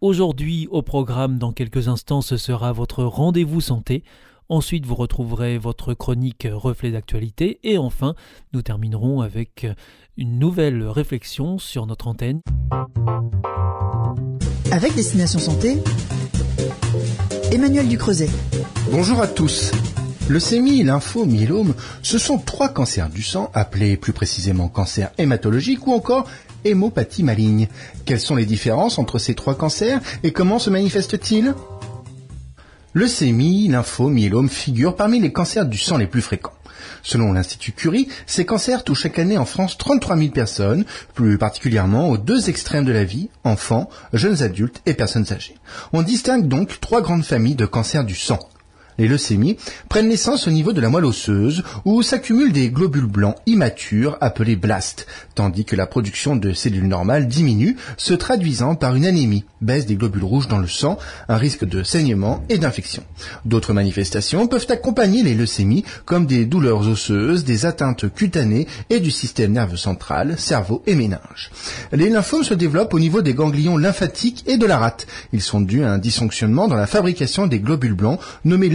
Aujourd'hui, au programme, dans quelques instants, ce sera votre rendez-vous santé. Ensuite, vous retrouverez votre chronique reflet d'actualité. Et enfin, nous terminerons avec une nouvelle réflexion sur notre antenne. Avec Destination Santé, Emmanuel Ducreuset. Bonjour à tous. Leucémie, lympho, myélome, ce sont trois cancers du sang, appelés plus précisément cancers hématologiques ou encore hémopathie maligne. Quelles sont les différences entre ces trois cancers et comment se manifestent-ils? Leucémie, lympho, myélome figurent parmi les cancers du sang les plus fréquents. Selon l'Institut Curie, ces cancers touchent chaque année en France 33 000 personnes, plus particulièrement aux deux extrêmes de la vie, enfants, jeunes adultes et personnes âgées. On distingue donc trois grandes familles de cancers du sang les leucémies, prennent naissance au niveau de la moelle osseuse où s'accumulent des globules blancs immatures appelés blastes, tandis que la production de cellules normales diminue, se traduisant par une anémie, baisse des globules rouges dans le sang, un risque de saignement et d'infection. D'autres manifestations peuvent accompagner les leucémies comme des douleurs osseuses, des atteintes cutanées et du système nerveux central, cerveau et méninge. Les lymphomes se développent au niveau des ganglions lymphatiques et de la rate. Ils sont dus à un dysfonctionnement dans la fabrication des globules blancs nommés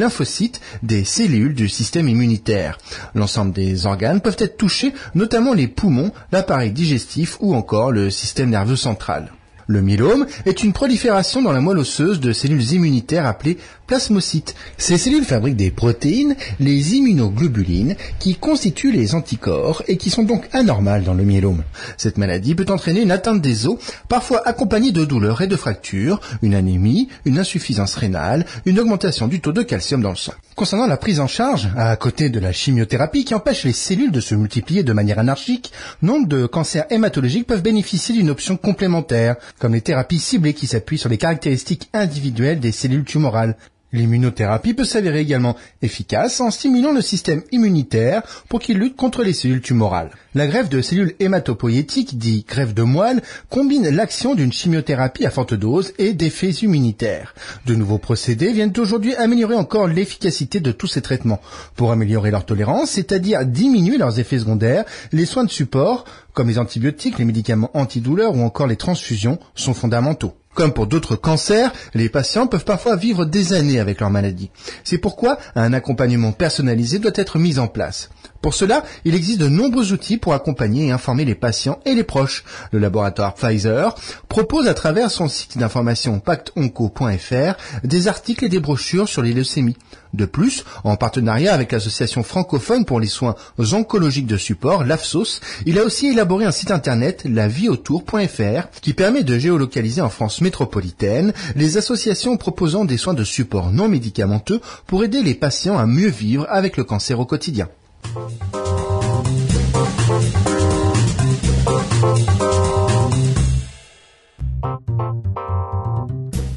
des cellules du système immunitaire. L'ensemble des organes peuvent être touchés, notamment les poumons, l'appareil digestif ou encore le système nerveux central. Le myélome est une prolifération dans la moelle osseuse de cellules immunitaires appelées plasmocytes. Ces cellules fabriquent des protéines, les immunoglobulines, qui constituent les anticorps et qui sont donc anormales dans le myélome. Cette maladie peut entraîner une atteinte des os, parfois accompagnée de douleurs et de fractures, une anémie, une insuffisance rénale, une augmentation du taux de calcium dans le sang. Concernant la prise en charge, à côté de la chimiothérapie qui empêche les cellules de se multiplier de manière anarchique, nombre de cancers hématologiques peuvent bénéficier d'une option complémentaire, comme les thérapies ciblées qui s'appuient sur les caractéristiques individuelles des cellules tumorales. L'immunothérapie peut s'avérer également efficace en stimulant le système immunitaire pour qu'il lutte contre les cellules tumorales. La greffe de cellules hématopoïétiques, dit greffe de moelle, combine l'action d'une chimiothérapie à forte dose et d'effets immunitaires. De nouveaux procédés viennent aujourd'hui améliorer encore l'efficacité de tous ces traitements. Pour améliorer leur tolérance, c'est-à-dire diminuer leurs effets secondaires, les soins de support, comme les antibiotiques, les médicaments antidouleurs ou encore les transfusions, sont fondamentaux. Comme pour d'autres cancers, les patients peuvent parfois vivre des années avec leur maladie. C'est pourquoi un accompagnement personnalisé doit être mis en place. Pour cela, il existe de nombreux outils pour accompagner et informer les patients et les proches. Le laboratoire Pfizer propose à travers son site d'information pactonco.fr des articles et des brochures sur les leucémies. De plus, en partenariat avec l'association francophone pour les soins oncologiques de support, l'AFSOS, il a aussi élaboré un site internet, lavieautour.fr, qui permet de géolocaliser en France métropolitaine les associations proposant des soins de support non médicamenteux pour aider les patients à mieux vivre avec le cancer au quotidien.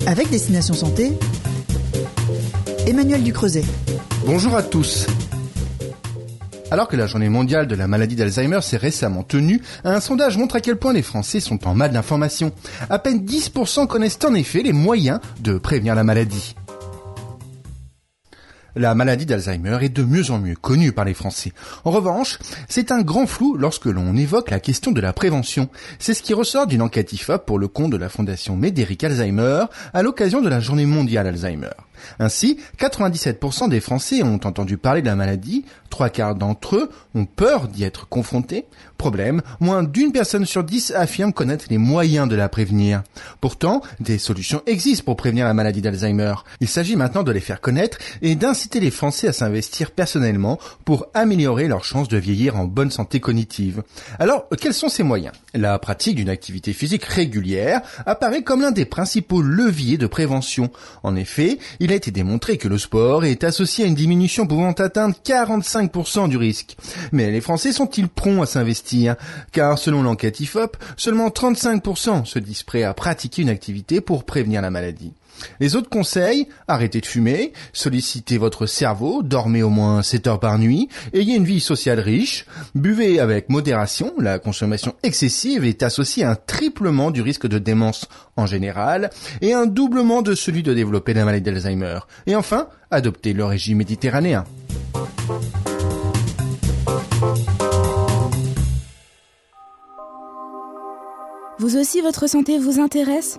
Avec Destination Santé, Emmanuel Ducreuset. Bonjour à tous. Alors que la journée mondiale de la maladie d'Alzheimer s'est récemment tenue, un sondage montre à quel point les Français sont en mal d'information. À peine 10% connaissent en effet les moyens de prévenir la maladie. La maladie d'Alzheimer est de mieux en mieux connue par les Français. En revanche, c'est un grand flou lorsque l'on évoque la question de la prévention. C'est ce qui ressort d'une enquête IFOP pour le compte de la Fondation Médéric Alzheimer à l'occasion de la journée mondiale Alzheimer. Ainsi, 97% des Français ont entendu parler de la maladie, trois quarts d'entre eux ont peur d'y être confrontés. Problème, moins d'une personne sur dix affirme connaître les moyens de la prévenir. Pourtant, des solutions existent pour prévenir la maladie d'Alzheimer. Il s'agit maintenant de les faire connaître et d'inciter les Français à s'investir personnellement pour améliorer leurs chances de vieillir en bonne santé cognitive. Alors, quels sont ces moyens? La pratique d'une activité physique régulière apparaît comme l'un des principaux leviers de prévention. En effet, a été démontré que le sport est associé à une diminution pouvant atteindre 45 35% du risque. Mais les Français sont-ils prompts à s'investir? Car selon l'enquête IFOP, seulement 35% se disent prêts à pratiquer une activité pour prévenir la maladie. Les autres conseils, arrêtez de fumer, sollicitez votre cerveau, dormez au moins 7 heures par nuit, ayez une vie sociale riche, buvez avec modération, la consommation excessive est associée à un triplement du risque de démence en général et un doublement de celui de développer la maladie d'Alzheimer. Et enfin, adoptez le régime méditerranéen. Vous aussi, votre santé vous intéresse?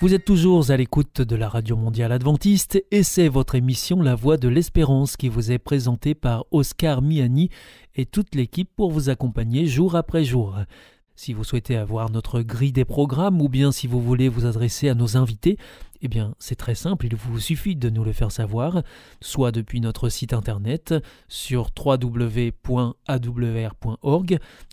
Vous êtes toujours à l'écoute de la Radio Mondiale Adventiste et c'est votre émission La Voix de l'Espérance qui vous est présentée par Oscar Miani et toute l'équipe pour vous accompagner jour après jour. Si vous souhaitez avoir notre grille des programmes ou bien si vous voulez vous adresser à nos invités, eh bien c'est très simple, il vous suffit de nous le faire savoir, soit depuis notre site internet sur www.awr.org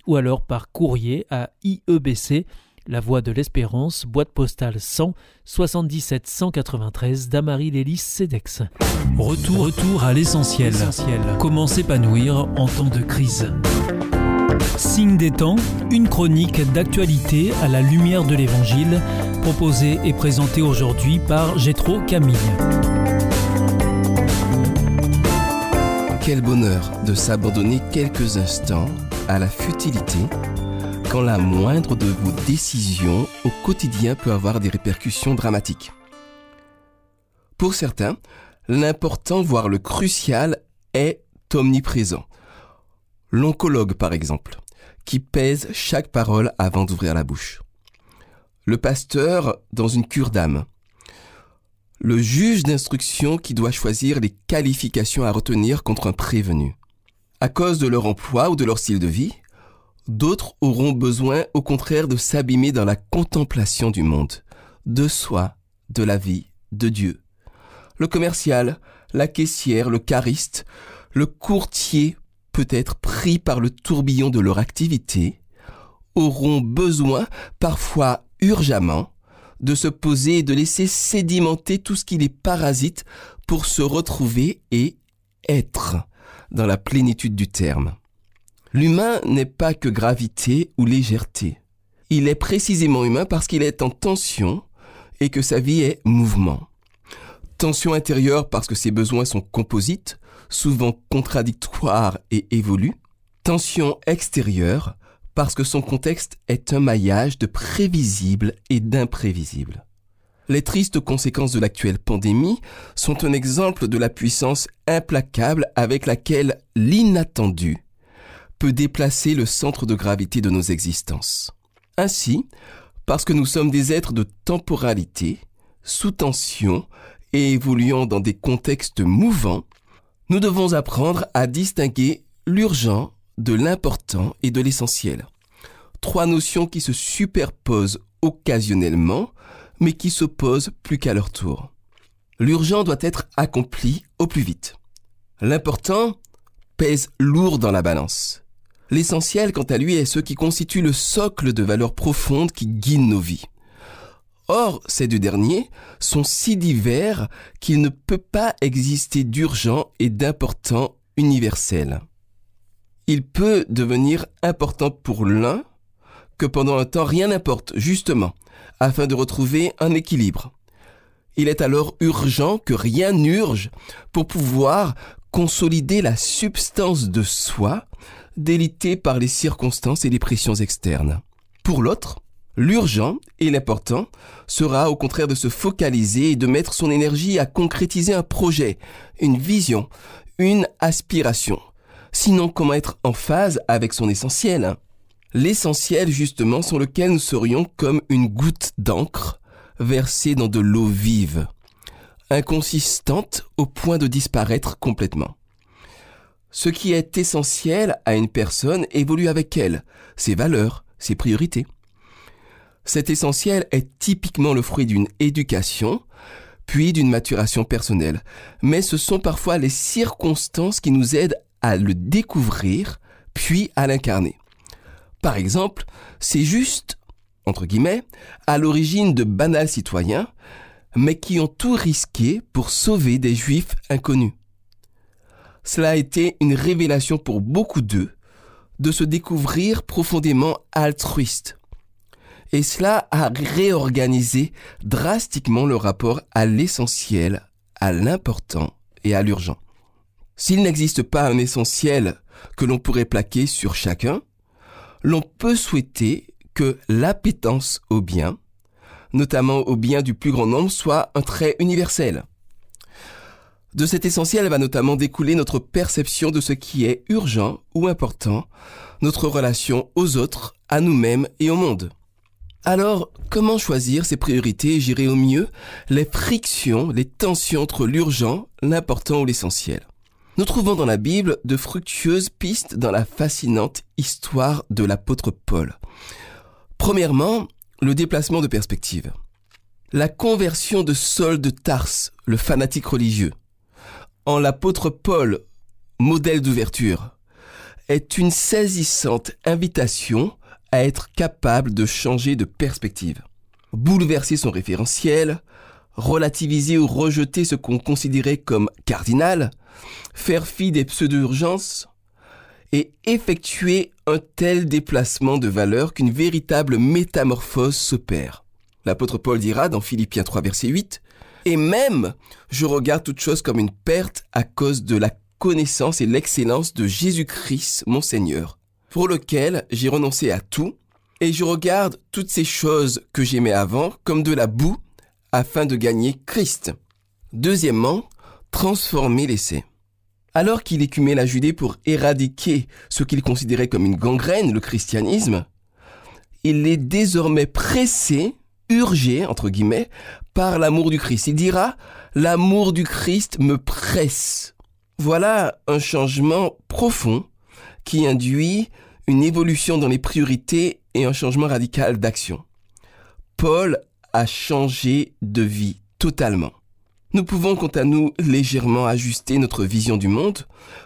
ou alors par courrier à IEBC la Voix de l'Espérance, boîte postale 100 77 193 Damary Lélis Cedex. Retour, retour à l'essentiel. Comment s'épanouir en temps de crise? Signe des temps, une chronique d'actualité à la lumière de l'Évangile, proposée et présentée aujourd'hui par Gétro Camille. Quel bonheur de s'abandonner quelques instants à la futilité la moindre de vos décisions au quotidien peut avoir des répercussions dramatiques. Pour certains, l'important, voire le crucial, est omniprésent. L'oncologue, par exemple, qui pèse chaque parole avant d'ouvrir la bouche. Le pasteur dans une cure d'âme. Le juge d'instruction qui doit choisir les qualifications à retenir contre un prévenu. À cause de leur emploi ou de leur style de vie, D'autres auront besoin au contraire de s'abîmer dans la contemplation du monde, de soi, de la vie, de Dieu. Le commercial, la caissière, le cariste, le courtier, peut-être pris par le tourbillon de leur activité, auront besoin, parfois urgemment, de se poser et de laisser sédimenter tout ce qui les parasite pour se retrouver et être dans la plénitude du terme. L'humain n'est pas que gravité ou légèreté. Il est précisément humain parce qu'il est en tension et que sa vie est mouvement. Tension intérieure parce que ses besoins sont composites, souvent contradictoires et évoluent. Tension extérieure parce que son contexte est un maillage de prévisible et d'imprévisible. Les tristes conséquences de l'actuelle pandémie sont un exemple de la puissance implacable avec laquelle l'inattendu peut déplacer le centre de gravité de nos existences. Ainsi, parce que nous sommes des êtres de temporalité, sous tension et évoluant dans des contextes mouvants, nous devons apprendre à distinguer l'urgent de l'important et de l'essentiel. Trois notions qui se superposent occasionnellement, mais qui s'opposent plus qu'à leur tour. L'urgent doit être accompli au plus vite. L'important pèse lourd dans la balance. L'essentiel, quant à lui, est ce qui constitue le socle de valeurs profondes qui guident nos vies. Or, ces deux derniers sont si divers qu'il ne peut pas exister d'urgent et d'important universel. Il peut devenir important pour l'un que pendant un temps rien n'importe, justement, afin de retrouver un équilibre. Il est alors urgent que rien n'urge pour pouvoir consolider la substance de soi délité par les circonstances et les pressions externes. Pour l'autre, l'urgent et l'important sera au contraire de se focaliser et de mettre son énergie à concrétiser un projet, une vision, une aspiration. Sinon, comment être en phase avec son essentiel? L'essentiel, justement, sur lequel nous serions comme une goutte d'encre versée dans de l'eau vive, inconsistante au point de disparaître complètement. Ce qui est essentiel à une personne évolue avec elle, ses valeurs, ses priorités. Cet essentiel est typiquement le fruit d'une éducation, puis d'une maturation personnelle. Mais ce sont parfois les circonstances qui nous aident à le découvrir, puis à l'incarner. Par exemple, c'est juste, entre guillemets, à l'origine de banals citoyens, mais qui ont tout risqué pour sauver des juifs inconnus. Cela a été une révélation pour beaucoup d'eux de se découvrir profondément altruistes. Et cela a réorganisé drastiquement le rapport à l'essentiel, à l'important et à l'urgent. S'il n'existe pas un essentiel que l'on pourrait plaquer sur chacun, l'on peut souhaiter que l'appétence au bien, notamment au bien du plus grand nombre, soit un trait universel. De cet essentiel va notamment découler notre perception de ce qui est urgent ou important, notre relation aux autres, à nous-mêmes et au monde. Alors, comment choisir ses priorités et gérer au mieux les frictions, les tensions entre l'urgent, l'important ou l'essentiel? Nous trouvons dans la Bible de fructueuses pistes dans la fascinante histoire de l'apôtre Paul. Premièrement, le déplacement de perspective. La conversion de Saul de Tarse, le fanatique religieux, en l'apôtre Paul, modèle d'ouverture, est une saisissante invitation à être capable de changer de perspective. Bouleverser son référentiel, relativiser ou rejeter ce qu'on considérait comme cardinal, faire fi des pseudo-urgences, et effectuer un tel déplacement de valeur qu'une véritable métamorphose s'opère. L'apôtre Paul dira dans Philippiens 3 verset 8, Et même, je regarde toute chose comme une perte à cause de la connaissance et l'excellence de Jésus-Christ, mon Seigneur, pour lequel j'ai renoncé à tout, et je regarde toutes ces choses que j'aimais avant comme de la boue, afin de gagner Christ. Deuxièmement, transformer l'essai. Alors qu'il écumait la Judée pour éradiquer ce qu'il considérait comme une gangrène, le christianisme, il est désormais pressé, urgé, entre guillemets, par l'amour du Christ. Il dira, l'amour du Christ me presse. Voilà un changement profond qui induit une évolution dans les priorités et un changement radical d'action. Paul a changé de vie totalement. Nous pouvons quant à nous légèrement ajuster notre vision du monde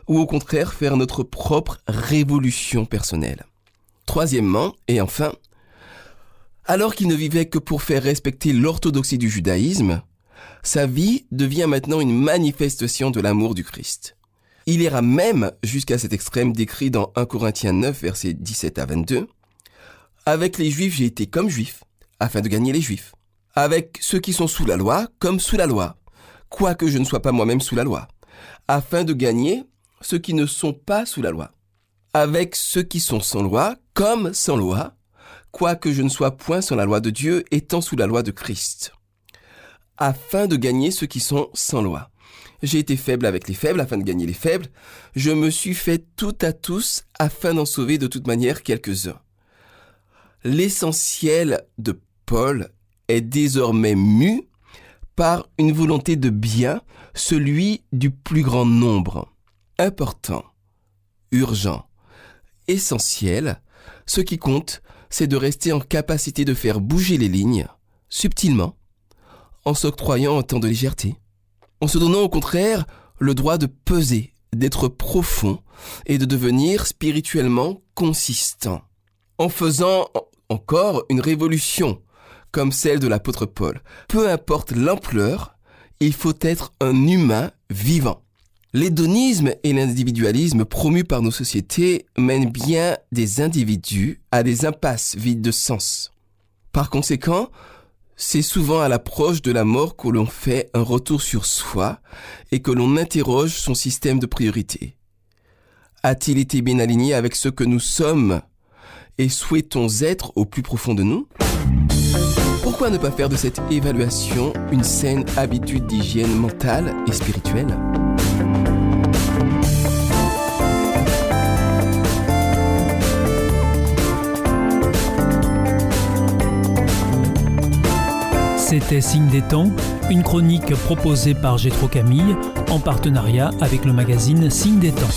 ou au contraire faire notre propre révolution personnelle. Troisièmement, et enfin, alors qu'il ne vivait que pour faire respecter l'orthodoxie du judaïsme, sa vie devient maintenant une manifestation de l'amour du Christ. Il ira même jusqu'à cet extrême décrit dans 1 Corinthiens 9, versets 17 à 22. Avec les Juifs, j'ai été comme Juif, afin de gagner les Juifs. Avec ceux qui sont sous la loi, comme sous la loi, quoique je ne sois pas moi-même sous la loi, afin de gagner ceux qui ne sont pas sous la loi. Avec ceux qui sont sans loi, comme sans loi, quoique je ne sois point sans la loi de Dieu, étant sous la loi de Christ. Afin de gagner ceux qui sont sans loi. J'ai été faible avec les faibles afin de gagner les faibles. Je me suis fait tout à tous afin d'en sauver de toute manière quelques-uns. L'essentiel de Paul est désormais mu par une volonté de bien, celui du plus grand nombre. Important, urgent, essentiel, ce qui compte, c'est de rester en capacité de faire bouger les lignes, subtilement, en s'octroyant un temps de légèreté, en se donnant au contraire le droit de peser, d'être profond et de devenir spirituellement consistant, en faisant encore une révolution comme celle de l'apôtre Paul. Peu importe l'ampleur, il faut être un humain vivant. L'hédonisme et l'individualisme promus par nos sociétés mènent bien des individus à des impasses vides de sens. Par conséquent, c'est souvent à l'approche de la mort que l'on fait un retour sur soi et que l'on interroge son système de priorité. A-t-il été bien aligné avec ce que nous sommes et souhaitons être au plus profond de nous? Pourquoi ne pas faire de cette évaluation une saine habitude d'hygiène mentale et spirituelle? C'était Signe des Temps, une chronique proposée par Gétro Camille en partenariat avec le magazine Signe des Temps.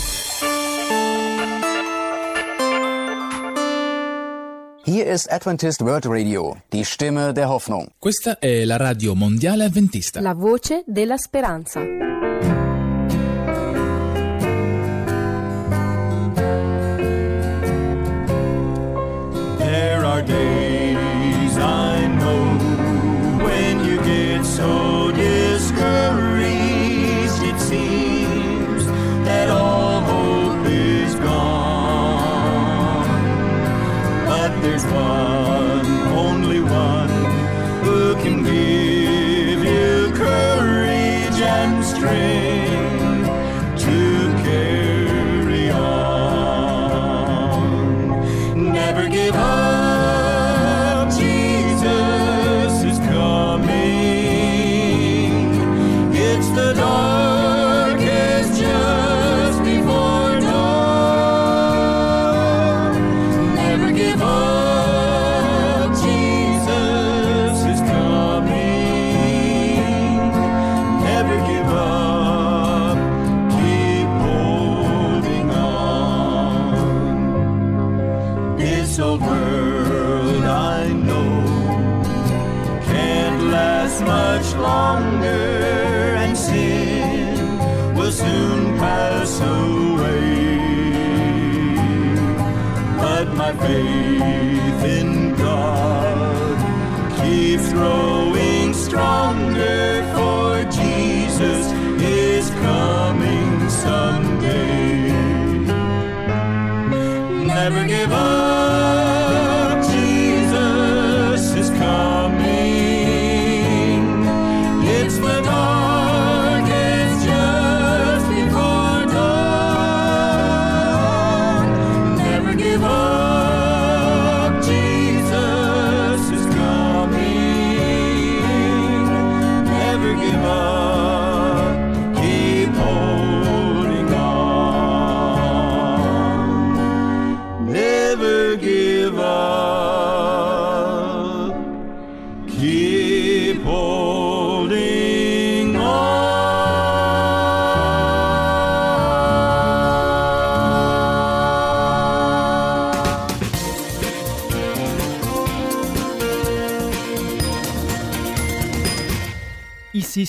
Here is Adventist World Radio, die Stimme der Hoffnung. Questa è la radio mondiale adventista. La voce della speranza. Much longer, and sin will soon pass away. But my faith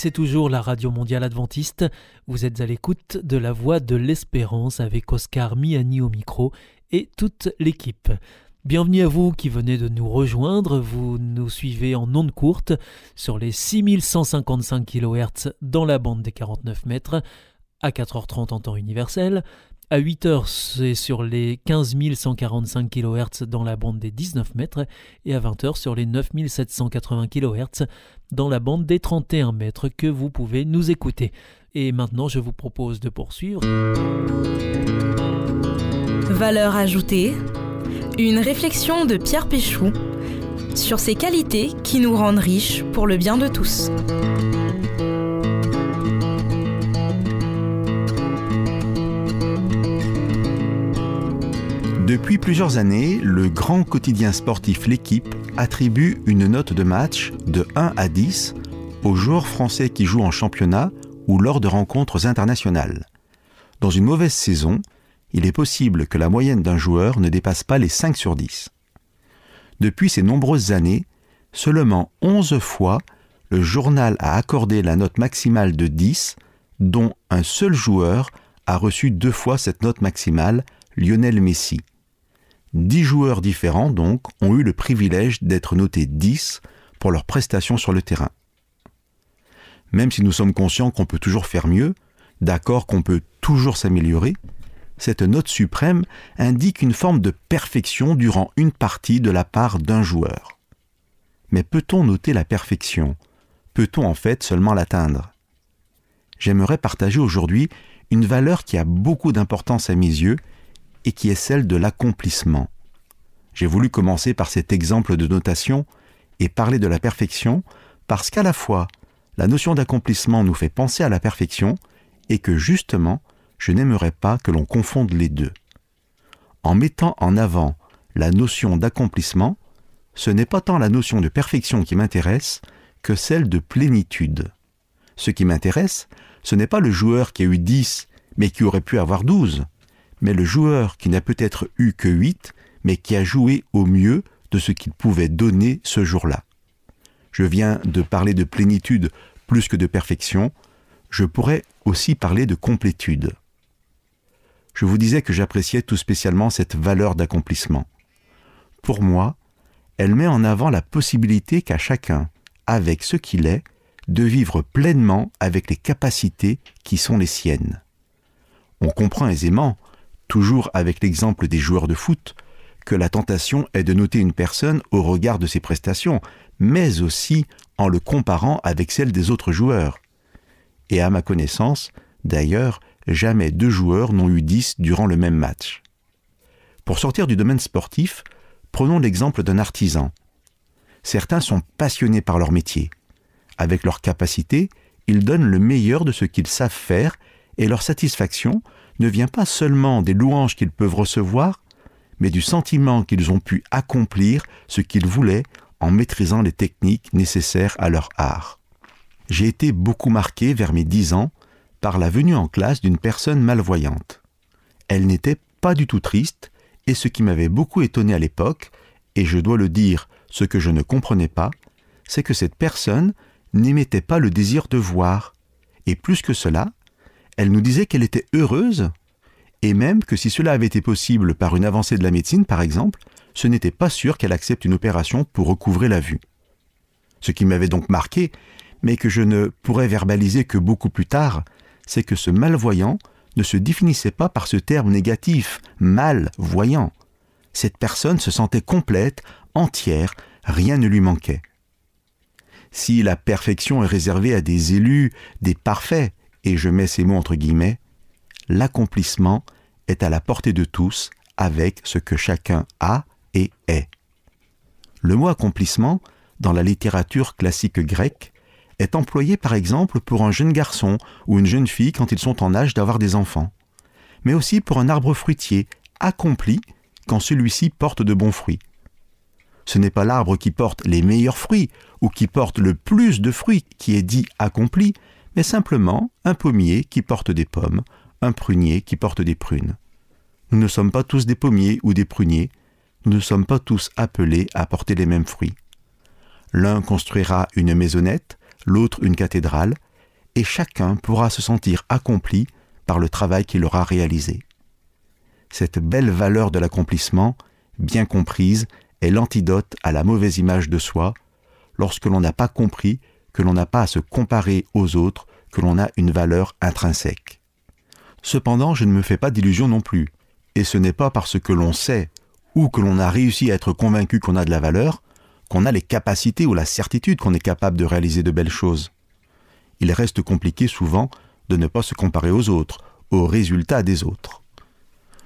c'est toujours la Radio Mondiale Adventiste. Vous êtes à l'écoute de la Voix de l'Espérance avec Oscar Miani au micro et toute l'équipe. Bienvenue à vous qui venez de nous rejoindre. Vous nous suivez en ondes courtes sur les 6155 kHz dans la bande des 49 mètres, à 4h30 en temps universel. À 8h, c'est sur les 15 145 kHz dans la bande des 19 mètres et à 20h sur les 9780 kHz dans la bande des 31 mètres que vous pouvez nous écouter. Et maintenant, je vous propose de poursuivre. Valeur ajoutée. Une réflexion de Pierre Péchou sur ces qualités qui nous rendent riches pour le bien de tous. Depuis plusieurs années, le grand quotidien sportif L'équipe attribue une note de match de 1 à 10 aux joueurs français qui jouent en championnat ou lors de rencontres internationales. Dans une mauvaise saison, il est possible que la moyenne d'un joueur ne dépasse pas les 5 sur 10. Depuis ces nombreuses années, seulement 11 fois, le journal a accordé la note maximale de 10, dont un seul joueur a reçu deux fois cette note maximale, Lionel Messi. Dix joueurs différents, donc, ont eu le privilège d'être notés 10 pour leurs prestations sur le terrain. Même si nous sommes conscients qu'on peut toujours faire mieux, d'accord qu'on peut toujours s'améliorer, cette note suprême indique une forme de perfection durant une partie de la part d'un joueur. Mais peut-on noter la perfection? Peut-on en fait seulement l'atteindre? J'aimerais partager aujourd'hui une valeur qui a beaucoup d'importance à mes yeux et qui est celle de l'accomplissement. J'ai voulu commencer par cet exemple de notation et parler de la perfection parce qu'à la fois la notion d'accomplissement nous fait penser à la perfection et que justement je n'aimerais pas que l'on confonde les deux. En mettant en avant la notion d'accomplissement, ce n'est pas tant la notion de perfection qui m'intéresse que celle de plénitude. Ce qui m'intéresse, ce n'est pas le joueur qui a eu 10 mais qui aurait pu avoir 12, mais le joueur qui n'a peut-être eu que 8 mais qui a joué au mieux de ce qu'il pouvait donner ce jour-là. Je viens de parler de plénitude plus que de perfection, je pourrais aussi parler de complétude. Je vous disais que j'appréciais tout spécialement cette valeur d'accomplissement. Pour moi, elle met en avant la possibilité qu'a chacun, avec ce qu'il est, de vivre pleinement avec les capacités qui sont les siennes. On comprend aisément, toujours avec l'exemple des joueurs de foot, que la tentation est de noter une personne au regard de ses prestations, mais aussi en le comparant avec celles des autres joueurs. Et à ma connaissance, d'ailleurs, jamais deux joueurs n'ont eu dix durant le même match. Pour sortir du domaine sportif, prenons l'exemple d'un artisan. Certains sont passionnés par leur métier. Avec leur capacité, ils donnent le meilleur de ce qu'ils savent faire et leur satisfaction ne vient pas seulement des louanges qu'ils peuvent recevoir, mais du sentiment qu'ils ont pu accomplir ce qu'ils voulaient en maîtrisant les techniques nécessaires à leur art. J'ai été beaucoup marqué vers mes dix ans par la venue en classe d'une personne malvoyante. Elle n'était pas du tout triste, et ce qui m'avait beaucoup étonné à l'époque, et je dois le dire, ce que je ne comprenais pas, c'est que cette personne n'émettait pas le désir de voir, et plus que cela, elle nous disait qu'elle était heureuse, et même que si cela avait été possible par une avancée de la médecine, par exemple, ce n'était pas sûr qu'elle accepte une opération pour recouvrer la vue. Ce qui m'avait donc marqué, mais que je ne pourrais verbaliser que beaucoup plus tard, c'est que ce malvoyant ne se définissait pas par ce terme négatif, malvoyant. Cette personne se sentait complète, entière, rien ne lui manquait. Si la perfection est réservée à des élus, des parfaits, et je mets ces mots entre guillemets, l'accomplissement est à la portée de tous avec ce que chacun a et est. Le mot accomplissement, dans la littérature classique grecque, est employé par exemple pour un jeune garçon ou une jeune fille quand ils sont en âge d'avoir des enfants, mais aussi pour un arbre fruitier accompli quand celui-ci porte de bons fruits. Ce n'est pas l'arbre qui porte les meilleurs fruits ou qui porte le plus de fruits qui est dit accompli, mais simplement un pommier qui porte des pommes, un prunier qui porte des prunes. Nous ne sommes pas tous des pommiers ou des pruniers, nous ne sommes pas tous appelés à porter les mêmes fruits. L'un construira une maisonnette, l'autre une cathédrale, et chacun pourra se sentir accompli par le travail qu'il aura réalisé. Cette belle valeur de l'accomplissement, bien comprise, est l'antidote à la mauvaise image de soi, lorsque l'on n'a pas compris que l'on n'a pas à se comparer aux autres, que l'on a une valeur intrinsèque. Cependant, je ne me fais pas d'illusions non plus, et ce n'est pas parce que l'on sait ou que l'on a réussi à être convaincu qu'on a de la valeur, qu'on a les capacités ou la certitude qu'on est capable de réaliser de belles choses. Il reste compliqué souvent de ne pas se comparer aux autres, aux résultats des autres.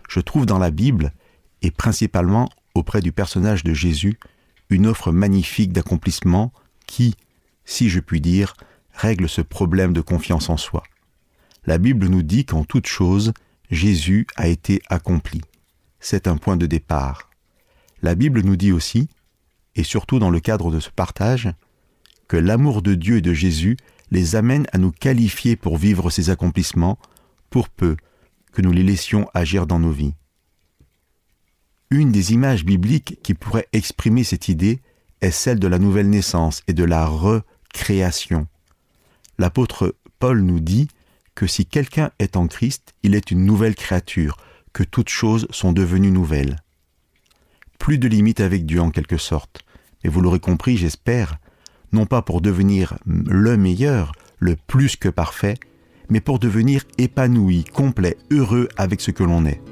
Je trouve dans la Bible, et principalement auprès du personnage de Jésus, une offre magnifique d'accomplissement qui, si je puis dire, règle ce problème de confiance en soi. La Bible nous dit qu'en toute chose, Jésus a été accompli. C'est un point de départ. La Bible nous dit aussi, et surtout dans le cadre de ce partage, que l'amour de Dieu et de Jésus les amène à nous qualifier pour vivre ces accomplissements, pour peu que nous les laissions agir dans nos vies. Une des images bibliques qui pourrait exprimer cette idée est celle de la nouvelle naissance et de la recréation. L'apôtre Paul nous dit que si quelqu'un est en Christ, il est une nouvelle créature, que toutes choses sont devenues nouvelles. Plus de limites avec Dieu en quelque sorte, mais vous l'aurez compris, j'espère, non pas pour devenir le meilleur, le plus que parfait, mais pour devenir épanoui, complet, heureux avec ce que l'on est.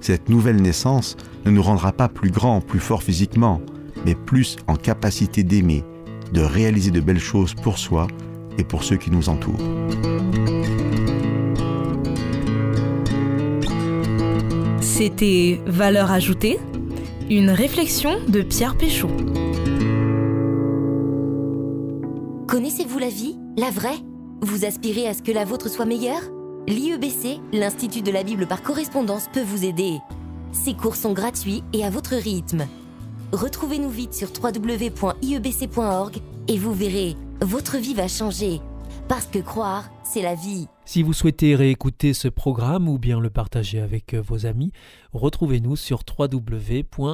Cette nouvelle naissance ne nous rendra pas plus grands, plus forts physiquement, mais plus en capacité d'aimer, de réaliser de belles choses pour soi et pour ceux qui nous entourent. C'était Valeur ajoutée, une réflexion de Pierre Péchaud. Connaissez-vous la vie, la vraie? Vous aspirez à ce que la vôtre soit meilleure? L'IEBC, l'Institut de la Bible par correspondance, peut vous aider. Ces cours sont gratuits et à votre rythme. Retrouvez-nous vite sur www.iebc.org et vous verrez, votre vie va changer. Parce que croire, c'est la vie. Si vous souhaitez réécouter ce programme ou bien le partager avec euh, vos amis, retrouvez-nous sur www.awr.org.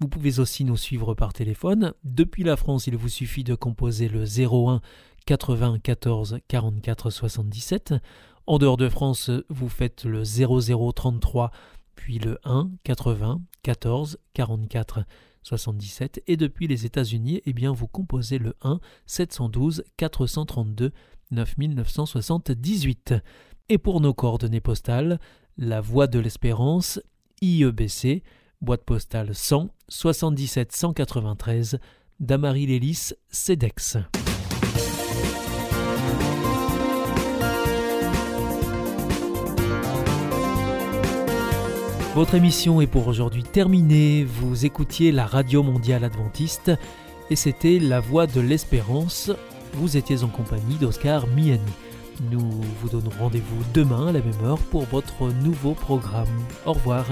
Vous pouvez aussi nous suivre par téléphone. Depuis la France, il vous suffit de composer le 01 80 14 44 77. En dehors de France, vous faites le 0033 puis le 1 80 14 44 77 et depuis les États-Unis, eh bien vous composez le 1 712 432 9978. Et pour nos coordonnées postales, la Voie de l'Espérance, IEBC, boîte postale 100 77 193, Damary Lélis, CEDEX. Votre émission est pour aujourd'hui terminée. Vous écoutiez la Radio Mondiale Adventiste et c'était La Voix de l'Espérance. Vous étiez en compagnie d'Oscar Miani. Nous vous donnons rendez-vous demain à la même heure pour votre nouveau programme. Au revoir.